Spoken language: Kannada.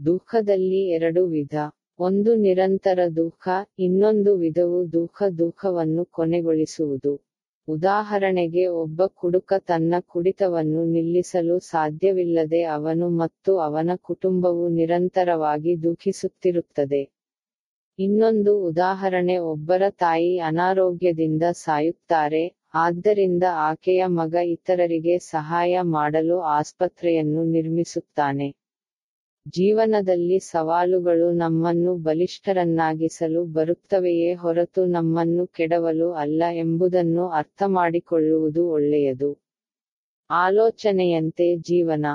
ದುಃಖದಲ್ಲಿ ಎರಡು ವಿಧ. ಒಂದು ನಿರಂತರ ದುಃಖ, ಇನ್ನೊಂದು ವಿಧವು ದುಃಖ ದುಃಖವನ್ನು ಕೊನೆಗೊಳಿಸುವುದು. ಉದಾಹರಣೆಗೆ, ಒಬ್ಬ ಕುಡುಕ ತನ್ನ ಕುಡಿತವನ್ನು ನಿಲ್ಲಿಸಲು ಸಾಧ್ಯವಿಲ್ಲದೆ ಅವನು ಮತ್ತು ಅವನ ಕುಟುಂಬವು ನಿರಂತರವಾಗಿ ದುಃಖಿಸುತ್ತಿರುತ್ತದೆ. ಇನ್ನೊಂದು ಉದಾಹರಣೆ, ಒಬ್ಬರ ತಾಯಿ ಅನಾರೋಗ್ಯದಿಂದ ಸಾಯುತ್ತಾರೆ, ಆದ್ದರಿಂದ ಆಕೆಯ ಮಗ ಇತರರಿಗೆ ಸಹಾಯ ಮಾಡಲು ಆಸ್ಪತ್ರೆಯನ್ನು ನಿರ್ಮಿಸುತ್ತಾನೆ. ಜೀವನದಲ್ಲಿ ಸವಾಲುಗಳು ನಮ್ಮನ್ನು ಬಲಿಷ್ಠರನ್ನಾಗಿಸಲು ಬರುತ್ತವೆಯೇ ಹೊರತು ನಮ್ಮನ್ನು ಕೆಡವಲು ಅಲ್ಲ ಎಂಬುದನ್ನು ಅರ್ಥಮಾಡಿಕೊಳ್ಳುವುದು ಒಳ್ಳೆಯದು. ಆಲೋಚನೆಯಂತೆ ಜೀವನ.